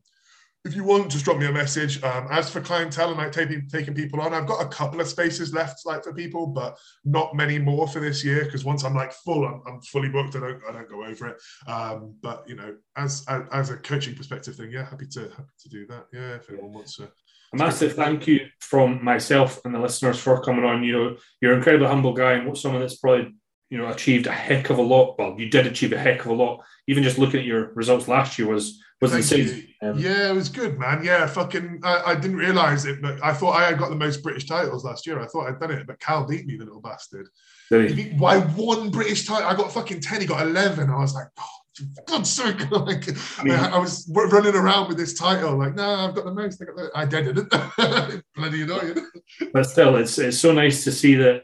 if you want, just drop me a message. Um, as for clientele and like taking taking people on, I've got a couple of spaces left, like for people, but not many more for this year. Because once I'm like full, I'm, I'm, fully booked. I don't I don't go over it. Um, but you know, as, as, as a coaching perspective thing, yeah, happy to happy to do that. Yeah, if anyone wants to. A massive thank you from myself and the listeners for coming on. You know, you're an incredibly humble guy and what someone that's probably you know achieved a heck of a lot. Well, you did achieve a heck of a lot. Even just looking at your results last year was was insane. Um, yeah, it was good, man. Yeah, fucking. I, I, didn't realize it, but I thought I had got the most British titles last year. I thought I'd done it, but Cal beat me, the little bastard. He? Why one British title? I got fucking ten. He got eleven. I was like, oh, God's sake! (laughs) like, I, mean, I, was running around with this title, like, no, I've got the most. I, got the, I did it. (laughs) Bloody annoying. But still, it's it's so nice to see that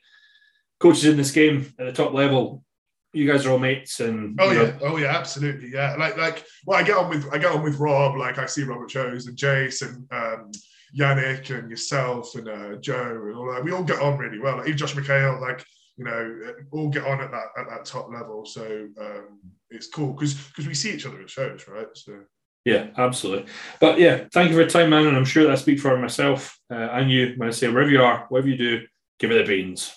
coaches in this game at the top level you guys are all mates and oh yeah know. oh yeah absolutely. Yeah. Like like well i get on with i get on with rob. Like i see robert chose and jace and um yannick and yourself and uh, joe and all that. We all get on really well. Like even josh mchale like you know all get on at that at that top level. So um it's cool because because we see each other at shows right? So. Yeah, absolutely. But yeah, thank you for your time, man. And I'm sure that I speak for myself uh, and you when I say wherever you are, whatever you do, give it the beans.